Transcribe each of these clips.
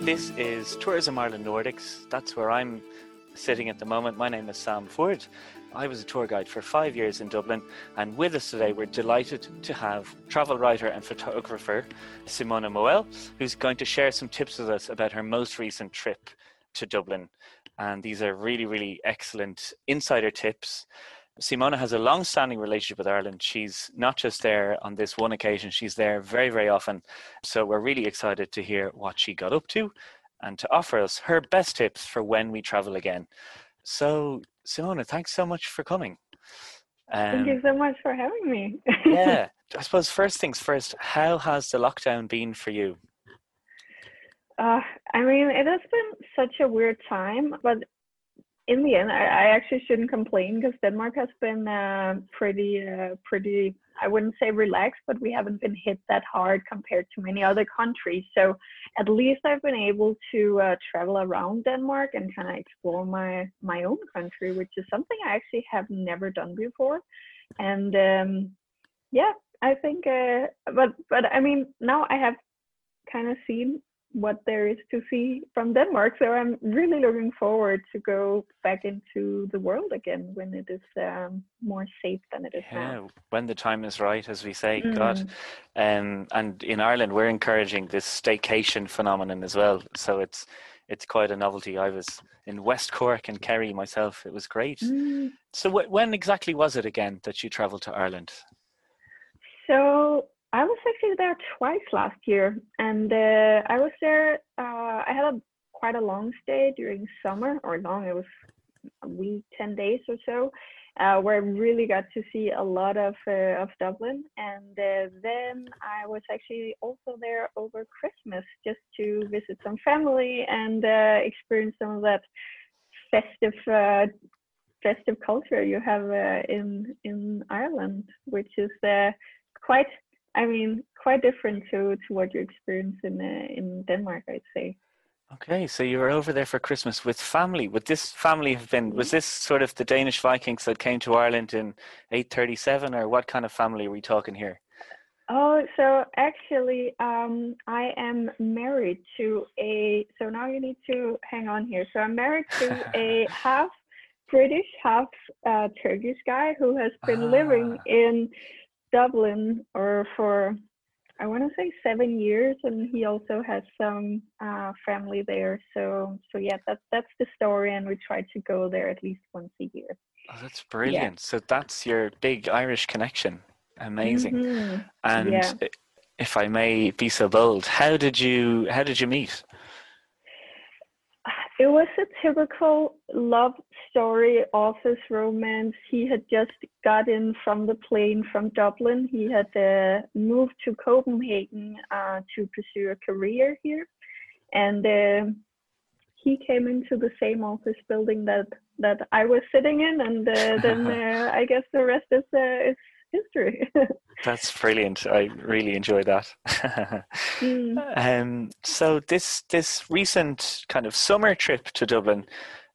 This is Tourism Ireland Nordics. That's where I'm sitting at the moment. My name is Sam Ford. I was a tour guide for five years in Dublin, and with us today, we're delighted to have travel writer and photographer Simona Moel, who's going to share some tips with us about her most recent trip to Dublin. And these are really, really excellent insider tips. Simona has a long standing relationship with Ireland. She's not just there on this one occasion, she's there very, very often. So we're really excited to hear what she got up to and to offer us her best tips for when we travel again. So, Simona, thanks so much for coming. Um, Thank you so much for having me. yeah, I suppose first things first, how has the lockdown been for you? Uh, I mean, it has been such a weird time, but in the end, I, I actually shouldn't complain because Denmark has been uh, pretty, uh, pretty. I wouldn't say relaxed, but we haven't been hit that hard compared to many other countries. So at least I've been able to uh, travel around Denmark and kind of explore my my own country, which is something I actually have never done before. And um, yeah, I think. Uh, but but I mean, now I have kind of seen what there is to see from Denmark. So I'm really looking forward to go back into the world again when it is um, more safe than it is yeah, now. When the time is right, as we say, mm. God. Um, and in Ireland, we're encouraging this staycation phenomenon as well. So it's it's quite a novelty. I was in West Cork and Kerry myself. It was great. Mm. So wh- when exactly was it again that you travelled to Ireland? So I was actually there twice last year, and uh, I was there. Uh, I had a quite a long stay during summer, or long. It was a week, ten days or so, uh, where I really got to see a lot of uh, of Dublin. And uh, then I was actually also there over Christmas just to visit some family and uh, experience some of that festive festive culture you have in in Ireland, which is quite I mean, quite different to, to what you experience in uh, in Denmark, I'd say. Okay, so you were over there for Christmas with family. Would this family have been? Was this sort of the Danish Vikings that came to Ireland in 837, or what kind of family are we talking here? Oh, so actually, um, I am married to a. So now you need to hang on here. So I'm married to a half British, half uh, Turkish guy who has been ah. living in Dublin or for I want to say seven years, and he also has some uh, family there. So so yeah, that's that's the story, and we try to go there at least once a year. Oh, that's brilliant! Yeah. So that's your big Irish connection. Amazing. Mm-hmm. And yeah. if I may be so bold, how did you how did you meet? It was a typical love story, office romance. He had just got in from the plane from Dublin. He had uh, moved to Copenhagen uh, to pursue a career here, and uh, he came into the same office building that that I was sitting in, and uh, then uh, I guess the rest is uh, is history. That's brilliant. I really enjoy that. mm. um, so this this recent kind of summer trip to Dublin,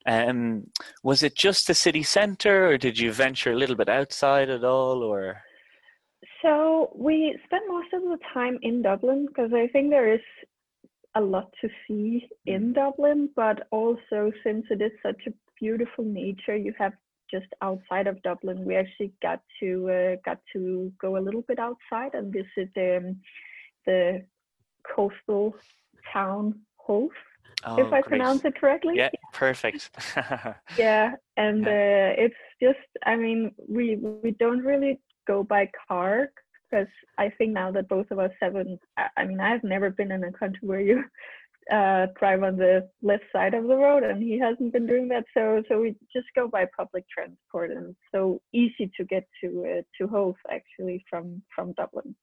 um, was it just the city centre, or did you venture a little bit outside at all, or? So we spent most of the time in Dublin because I think there is a lot to see in mm. Dublin, but also since it is such a beautiful nature, you have just outside of Dublin, we actually got to uh, got to go a little bit outside and visit um, the coastal town Howth, oh, if I great. pronounce it correctly. Yeah, perfect. yeah, and yeah. Uh, it's just, I mean, we we don't really go by car because I think now that both of us haven't, I mean, I've never been in a country where you uh, drive on the left side of the road, and he hasn't been doing that. So so we just go by public transport, and it's so easy to get to uh, to Howth actually from from Dublin.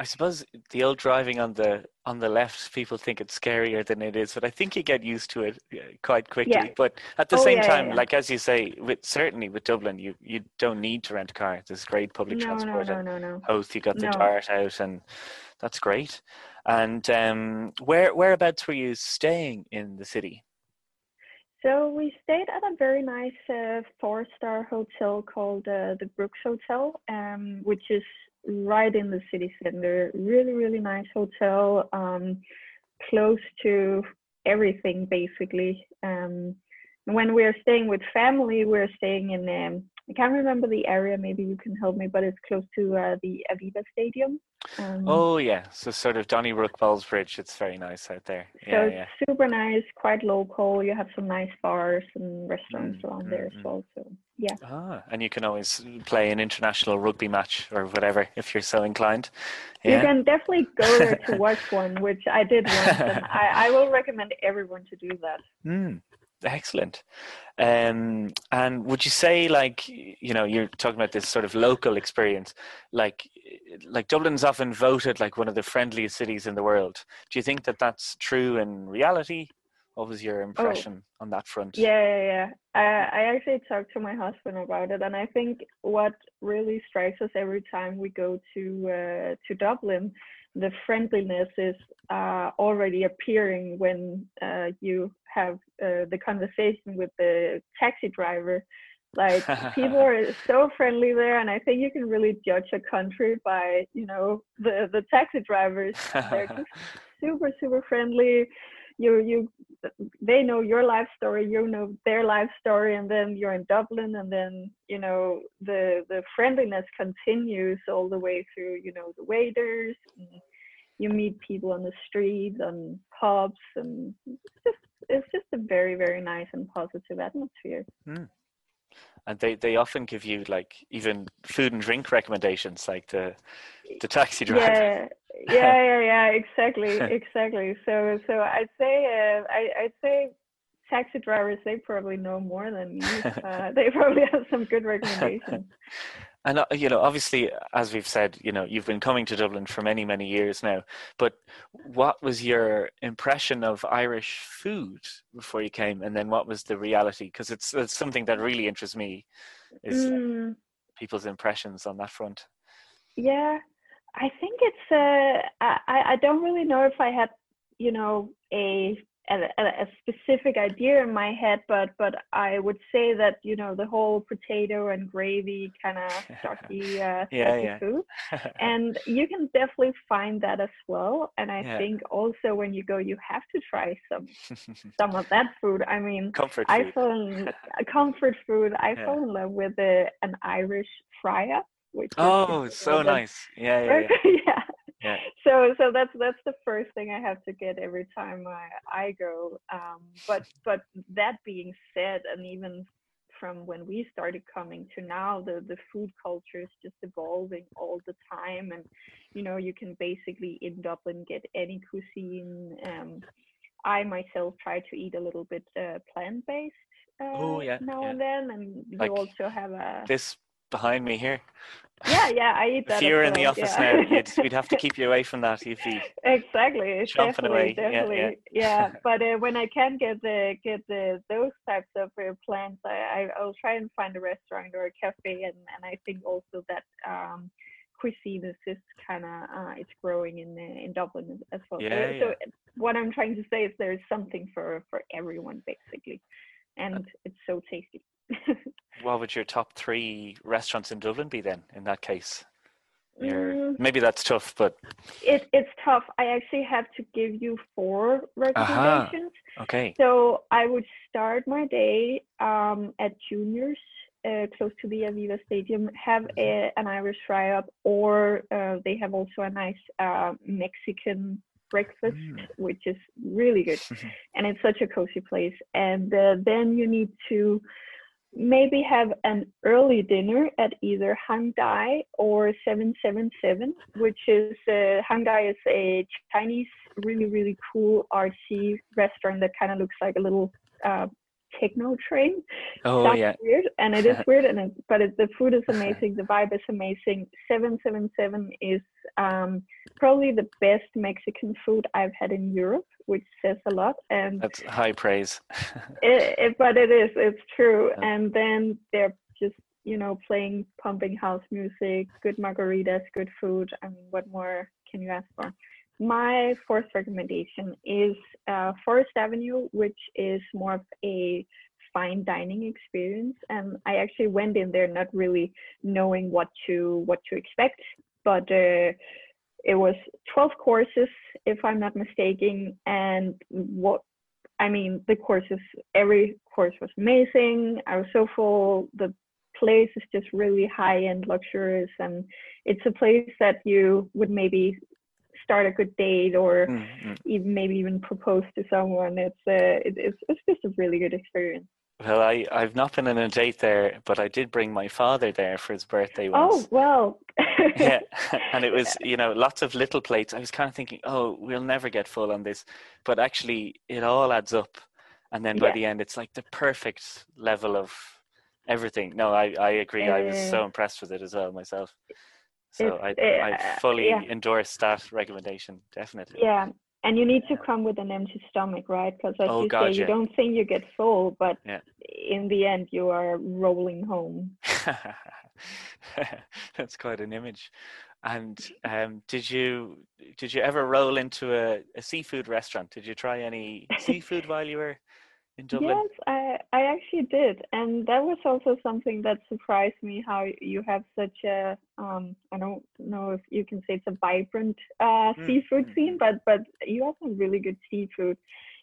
I suppose the old driving on the on the left, people think it's scarier than it is, but I think you get used to it uh, quite quickly. Yeah. But at the oh, same yeah, time, yeah, like as you say, with certainly with Dublin, you you don't need to rent a car. There's great public no, transport. No, no, no, no. Howth, you got the DART out, and that's great. And um, where whereabouts were you staying in the city? So we stayed at a very nice uh, four-star hotel called uh, the Brooks Hotel, um, which is right in the city center. Really, really nice hotel, um, close to everything basically. Um, when we're staying with family, we're staying in. I can't remember the area. Maybe you can help me, but it's close to uh, the Aviva Stadium. Um, oh yeah, so sort of Donnybrook Ballsbridge. It's very nice out there. So yeah, it's yeah. super nice, quite local. You have some nice bars and restaurants mm, around mm, there as mm. well. So yeah. Ah, and you can always play an international rugby match or whatever if you're so inclined. Yeah. You can definitely go there to watch one, which I did once, and I, I will recommend everyone to do that. Mm. Excellent. Um, and would you say, like, you know, you're talking about this sort of local experience, like, like Dublin's often voted like one of the friendliest cities in the world. Do you think that that's true in reality? What was your oh. impression oh, on that front? Yeah, yeah, yeah. I, I actually talked to my husband about it, and I think what really strikes us every time we go to uh, to Dublin the friendliness is uh, already appearing when uh, you have uh, the conversation with the taxi driver. Like people are so friendly there, and I think you can really judge a country by you know the the taxi drivers. They're just super super friendly. You you they know your life story, you know their life story, and then you're in Dublin, and then you know the the friendliness continues all the way through. You know the waiters. And, you meet people on the streets and pubs and it's just it's just a very very nice and positive atmosphere. Mm. and they they often give you like even food and drink recommendations like the the taxi driver. Yeah. Yeah yeah, yeah exactly exactly. So so i'd say uh, I, i'd say taxi drivers they probably know more than me. Uh, they probably have some good recommendations and uh, you know obviously as we've said you know you've been coming to dublin for many many years now but what was your impression of irish food before you came? And then what was the reality? Because it's, it's something that really interests me is mm. people's impressions on that front. Yeah. I think it's uh i i don't really know if i had you know a a, a, specific idea in my head, but but I would say that you know the whole potato and gravy kind of stocky, uh, yeah, yeah. food, and you can definitely find that as well. And I yeah. think also when you go, you have to try some some of that food. I mean, comfort I food. fell in comfort food. I fell in love with a, an Irish fry-up. Which oh, so nice! Yeah, yeah, yeah. So so that's that's the first thing I have to get every time I I go. Um, but but that being said, and even from when we started coming to now, the the food culture is just evolving all the time, and you know you can basically in Dublin get any cuisine. Um, I myself try to eat a little bit uh, plant based. Uh, oh yeah. Now yeah. and then, and you also have a this behind me here. Yeah, yeah, I eat that. If you were in the office yeah. now, you'd, we'd have to keep you away from that. You'd be exactly, definitely, away. definitely, yeah. yeah. yeah. But uh, when I can get the get the those types of uh, plants, I, I will try and find a restaurant or a cafe, and and I think also that um, cuisine is just kind of uh, it's growing in uh, in Dublin as well. Yeah, so, so what I'm trying to say is there's something for for everyone basically, and it's so tasty. what would your top three restaurants in Dublin be then? In that case, mm, maybe that's tough, but it, it's tough. I actually have to give you four recommendations. Okay. So I would start my day um, at Juniors. Uh, close to the Aviva Stadium, have mm-hmm. a, an Irish fry up, or uh, they have also a nice uh, Mexican breakfast, mm. which is really good. and it's such a cozy place. And uh, then you need to maybe have an early dinner at either Hang Dai or 777, which is uh, Hang Dai is a Chinese, really really cool artsy restaurant that kind of looks like a little uh, techno train. Oh That's yeah, weird, and it is weird, and it, but it, the food is amazing, the vibe is amazing. Seven Seven Seven is um, probably the best Mexican food I've had in Europe, which says a lot. And that's high praise. it, but it is, it's true. Yeah. And then they're just you know playing pumping house music, good margaritas, good food. I mean, what more can you ask for? My fourth recommendation is uh, Forest Avenue, which is more of a fine dining experience. And I actually went in there not really knowing what to what to expect, but uh, it was 12 courses, if I'm not mistaken. And what I mean, the courses, every course was amazing. I was so full. The place is just really high end, luxurious, and it's a place that you would maybe start a good date or mm-hmm. even maybe even propose to someone. It's uh, it, it's it's just a really good experience. Well, I, I've not been on a date there, but I did bring my father there for his birthday oh, once. Oh, well. yeah. And it was, you know, lots of little plates. I was kind of thinking, oh, we'll never get full on this. But actually, it all adds up. And then by yeah. the end, it's like the perfect level of everything. No, I, I agree. Uh, I was so impressed with it as well myself. So I, I fully yeah. endorse that recommendation, definitely. Yeah, and you need to come with an empty stomach, right? Because as oh, you say, you don't think you get full, but yeah. in the end, you are rolling home. That's quite an image. And um, did you did you ever roll into a, a seafood restaurant? Did you try any seafood while you were in Dublin? Yes, I, I actually did. And that was also something that surprised me how you have such a, um, I don't know if you can say it's a vibrant uh, mm. seafood mm, scene, mm. but, but you have some really good seafood.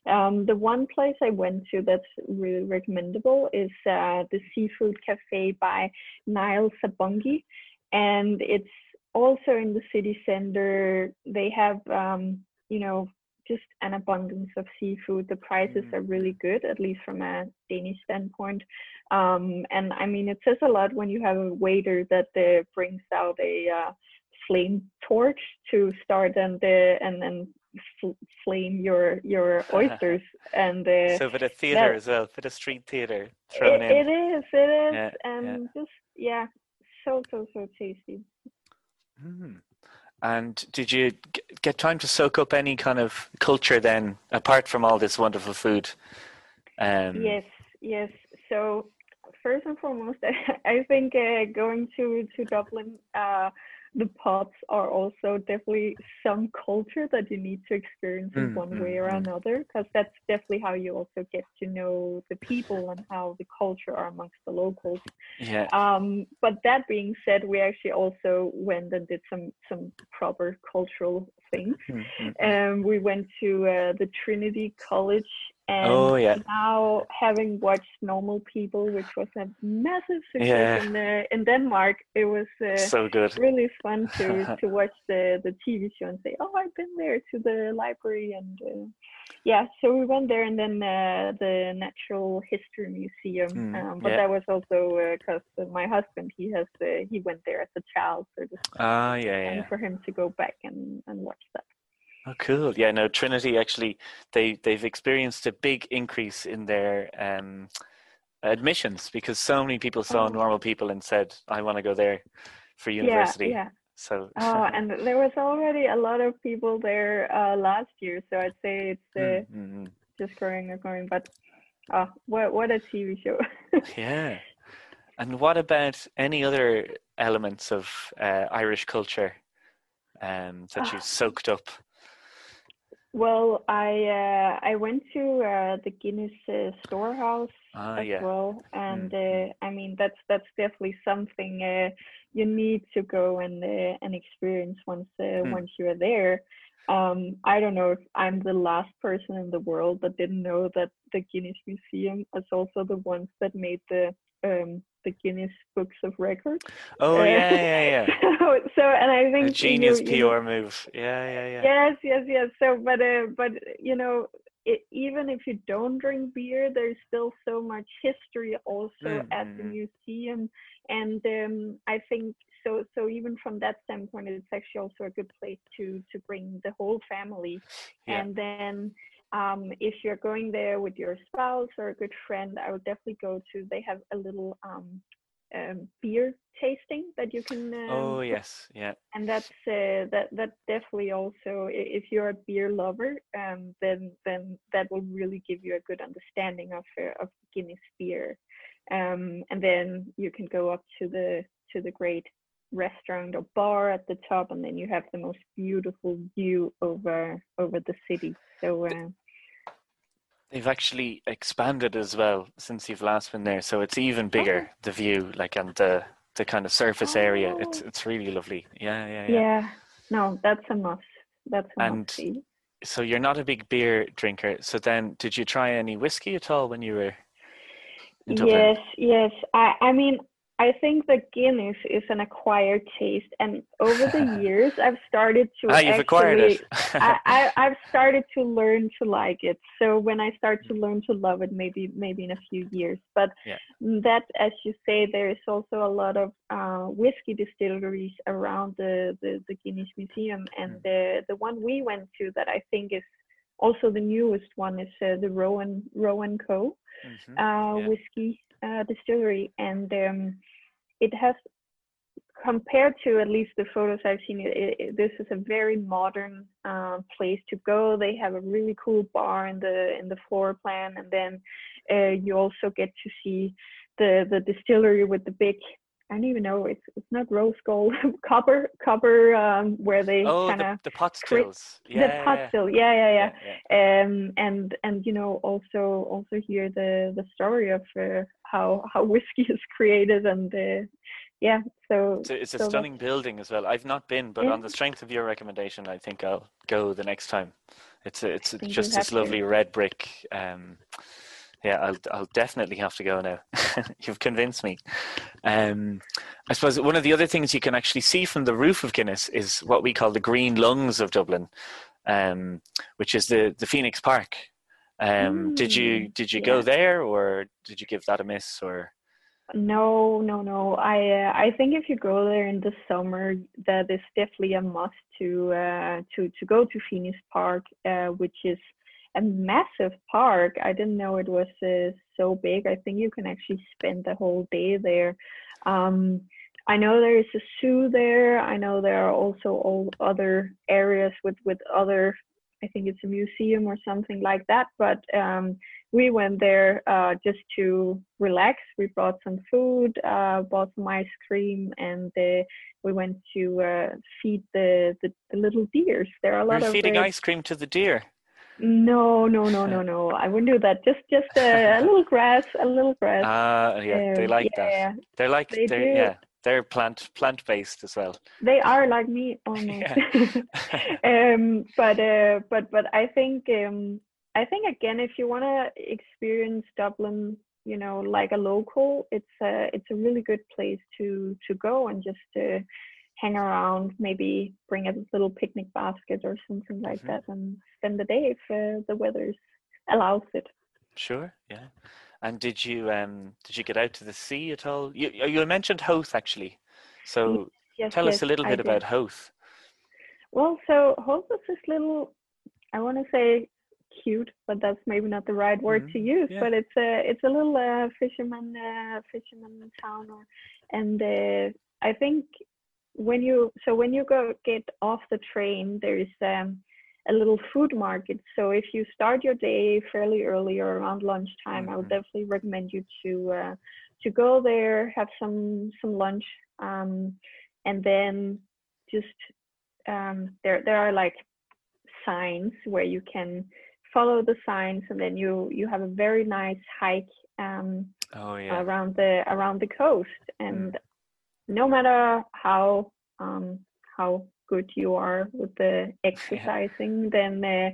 Um, the one place I went to that's really recommendable is uh, the Seafood Cafe by Niall Sabongi. And it's also in the city center. They have, um, you know, just an abundance of seafood. The prices mm. are really good, at least from a Danish standpoint. Um, and I mean, it says a lot when you have a waiter that uh, brings out a uh, flame torch to start and uh, and then flame your your oysters and uh, so for the theater as well, for the street theater thrown it, in. It is, it is, yeah, and yeah. just yeah, so so so tasty. Mm. And did you get time to soak up any kind of culture then, apart from all this wonderful food? Um, yes, yes. So first and foremost, I think uh, going to to Dublin uh, the pubs are also definitely some culture that you need to experience in mm, one mm, way or mm. another because that's definitely how you also get to know the people and how the culture are amongst the locals. Yeah. Um but that being said we actually also went and did some some proper cultural things. Um we went to uh, the trinity college and oh, yeah. now having watched Normal People, which was a massive success yeah. in, uh, in Denmark, it was uh, so good. really fun to, to watch the, the TV show and say, oh, I've been there to the library. And uh, yeah, so we went there and then uh, the Natural History Museum. Mm, um, but yeah. that was also because uh, my husband, he has uh, he went there as a child. So ah, yeah, yeah. for him to go back and, and watch that. Oh, cool. Yeah, no, Trinity actually they they've experienced a big increase in their um, admissions because so many people saw oh. normal people and said, "I want to go there for university." Yeah, yeah. So. oh, and there was already a lot of people there uh, last year, so I'd say it's uh, mm-hmm. just growing and growing. But oh, what what a TV show! yeah. And what about any other elements of uh, Irish culture um, that you soaked up? Well, I uh, I went to uh, the Guinness uh, storehouse ah, as yeah. well, and mm. I mean that's that's definitely something uh, you need to go and uh, and experience once mm. once you're there. Um, I don't know if I'm the last person in the world that didn't know that the Guinness Museum is also the ones that made the um, the Guinness Books of Records. Oh yeah, yeah, yeah. so, so, and I think a genius you, PR you know, move. Yeah, yeah, yeah. Yes, yes, yes. So, but uh, but you know, it, even if you don't drink beer, there's still so much history also mm-hmm. at the mm-hmm. museum, and um, I think so. So even from that standpoint, it's actually also a good place to to bring the whole family, yeah. and then um, if you're going there with your spouse or a good friend, I would definitely go to. They have a little um, um, beer tasting that you can. Um, oh yes, yeah. And that's uh, that that definitely also, if you're a beer lover, um, then then that will really give you a good understanding of uh, of Guinness beer. Um, and then you can go up to the to the great restaurant or bar at the top, and then you have the most beautiful view over over the city. So. Uh, They've actually expanded as well since you've last been there, so it's even oh. bigger. Oh. The view, like and the the kind of surface oh. area, it's it's really lovely. Yeah, yeah, yeah. Yeah, no, that's a must. That's a and must. See. so you're not a big beer drinker. So then, did you try any whiskey at all when you were? Yes, yes. I, I mean, I think the Guinness is an acquired taste, and over the years, I've started to ah, you've actually, acquired it. I, I, I've started to learn to like it. So when I start to learn to love it, maybe maybe in a few years. But Yeah. that, as you say, there is also a lot of uh, whiskey distilleries around the, the the Guinness Museum, and Mm. the the one we went to that I think is also the newest one is uh, the Rowan Rowan Co Mhm. uh, Yeah. whiskey uh, distillery, and um, it has compared to at least the photos I've seen. It, it, this is a very modern uh, place to go. They have a really cool bar in the in the floor plan, and then uh, you also get to see the the distillery with the big. I don't even know. It's it's not rose gold, copper copper um, where they Oh, kind the, of the pot stills. Yeah, the pot yeah, still. Yeah, yeah, yeah yeah, yeah. um and and you know also also hear the the story of uh, how how whiskey is created and uh, yeah so It's a, it's a so stunning building as well. I've not been, but Yeah. on the strength of your recommendation, I think I'll go the next time. It's a, it's just this have to. lovely red brick. Um, yeah, I'll I'll definitely have to go now. You've convinced me. Um, I suppose one of the other things you can actually see from the roof of Guinness is what we call the green lungs of Dublin, um, which is the the Phoenix Park. Um, did you Mm, did you go there, or did you give that a miss, or? no no no i uh, i think if you go there in the summer that is definitely a must to uh to to go to phoenix park uh which is a massive park i didn't know it was uh, so big i think you can actually spend the whole day there um I know there is a zoo there. I know there are also all other areas with with other. I think it's a museum or something like that. But um, we went there uh, just to relax. We brought some food, uh, bought some ice cream, and uh, we went to uh, feed the, the the little deers. There are a lot You're of feeding uh, ice cream to the deer. No, no, no, no, no. I wouldn't do that. Just just uh, a little grass, a little grass. Ah, yeah, they Um, like yeah, that. They're like they they're do. yeah, they're plant plant based as well. They are like me almost. Um, but uh, but but I think um, I think again, if you want to experience Dublin, you know, like a local, it's a it's a really good place to to go and just uh, hang around. Maybe bring a little picnic basket or something like Mhm. that, and spend the day if uh, the weather allows it. Sure, yeah. And did you um did you get out to the sea at all? You you mentioned Howth actually. So Yes, tell yes, us a little bit about Howth. Well, so Howth is this little, I want to say cute, but that's maybe not the right word Mhm. to use. Yeah. But it's a it's a little uh, fisherman uh, fisherman town, or, and uh, I think when you so when you go get off the train, there is um, a little food market. So if you start your day fairly early or around lunchtime, I would Mhm. definitely recommend you to uh, to go there, have some some lunch, um, and then just um, there there are like signs where you can follow the signs, and then you you have a very nice hike um, Oh yeah. around the around the coast. And no matter how um, how good you are with the exercising, then uh,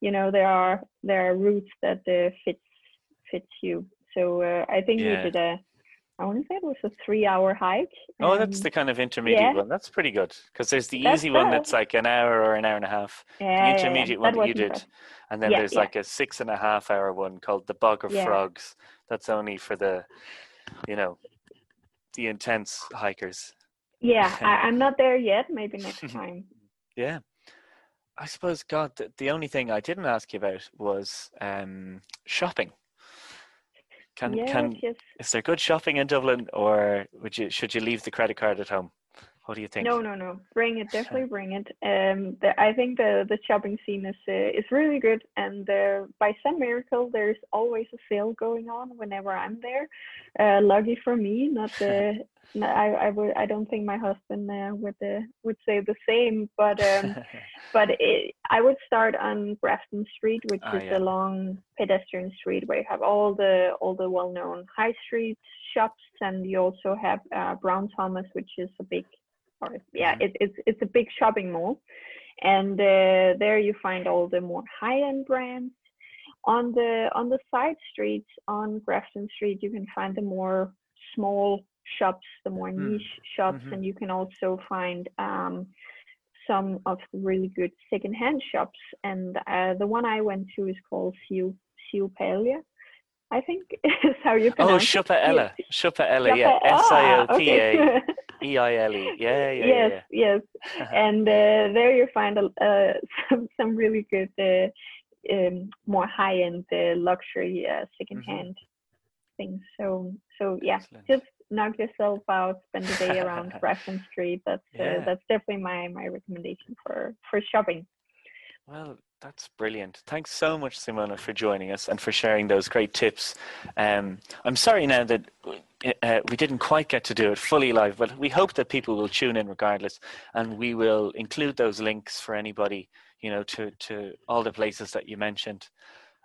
you know there are there are routes that uh, fits fits you. So uh, I think Yeah. we did a I want to say it was a three hour hike. Oh, that's um, the kind of intermediate yeah. one. That's pretty good because there's the That's easy one that's like an hour or an hour and a half. yeah, The yeah, yeah, intermediate one that you did, and then Yeah, there's yeah. like a six and a half hour one called the Bog of Yeah. Frogs. That's only for the, you know, the intense hikers. Yeah, I, I'm not there yet. Maybe next time. Yeah. I suppose, God, the, the only thing I didn't ask you about was um, shopping. Can yes, can yes. is there good shopping in Dublin, or would you should you leave the credit card at home? What do you think? No, no, no. Bring it. Definitely bring it. Um, the, I think the the shopping scene is uh, is really good, and uh, by some miracle, there's always a sale going on whenever I'm there. Uh, lucky for me, not the. no, I I would I don't think my husband uh, would uh, would say the same, but um, but it, I would start on Grafton Street, which Ah, is yeah. a long pedestrian street where you have all the all the well-known high street shops, and you also have uh, Brown Thomas, which is a big, or yeah, Mhm. it, it's it's a big shopping mall. and uh, there you find all the more high-end brands. On the on the side streets on Grafton Street, you can find the more small shops, the more Mm. niche shops, Mhm. and you can also find um, some of the really good secondhand shops. And uh, the one I went to is called Siu I think is how you Oh, pronounce it. Shuppa Ella. Shuppa Ella, yeah. Shoppa- S I O ah, P A. E I L E. Yeah, yeah, yes, yeah. yes. and uh, there you find a, uh, some some really good, uh, um, more high-end uh, luxury uh, secondhand things. So so yeah, Excellent. just knock yourself out, spend the day around Grafton Street. That's uh, Yeah. that's definitely my my recommendation for for shopping. Well, that's brilliant. Thanks so much, Simona, for joining us and for sharing those great tips. Um, I'm sorry now that uh, we didn't quite get to do it fully live, but we hope that people will tune in regardless, and we will include those links for anybody, you know, to to all the places that you mentioned.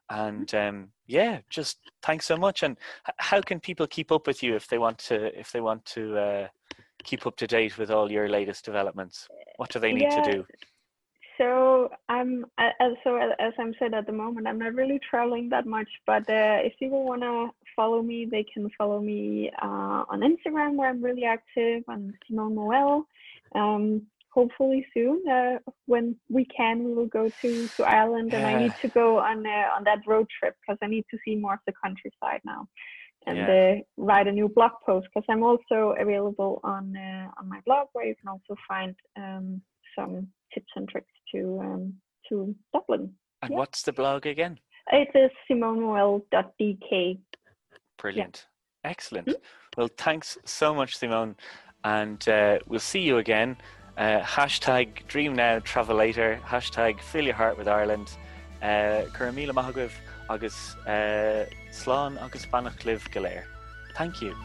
And um, yeah, just thanks so much. And how can people keep up with you if they want to if they want to uh, keep up to date with all your latest developments? What do they need Yeah, to do? So I'm as so as I'm said at the moment, I'm not really traveling that much. But uh, if people wanna follow me, they can follow me uh, on Instagram where I'm really active on Simone Noel. Um, hopefully soon, uh, when we can, we will go to to Ireland, and I need to go on uh, on that road trip because I need to see more of the countryside now. And Yeah. uh, write a new blog post because I'm also available on uh, on my blog where you can also find um, some tips and tricks to um, to Dublin. And Yeah. what's the blog again? It is simonoel.dk. Brilliant. Excellent. Hmm? Well, thanks so much, Simone. And uh, we'll see you again. Uh, hashtag Dream Now, Travel Later. Hashtag Fill Your Heart with Ireland. Uh, Go raibh míle maith agaibh agus uh, Slán agus beannacht libh go léir. Thank you.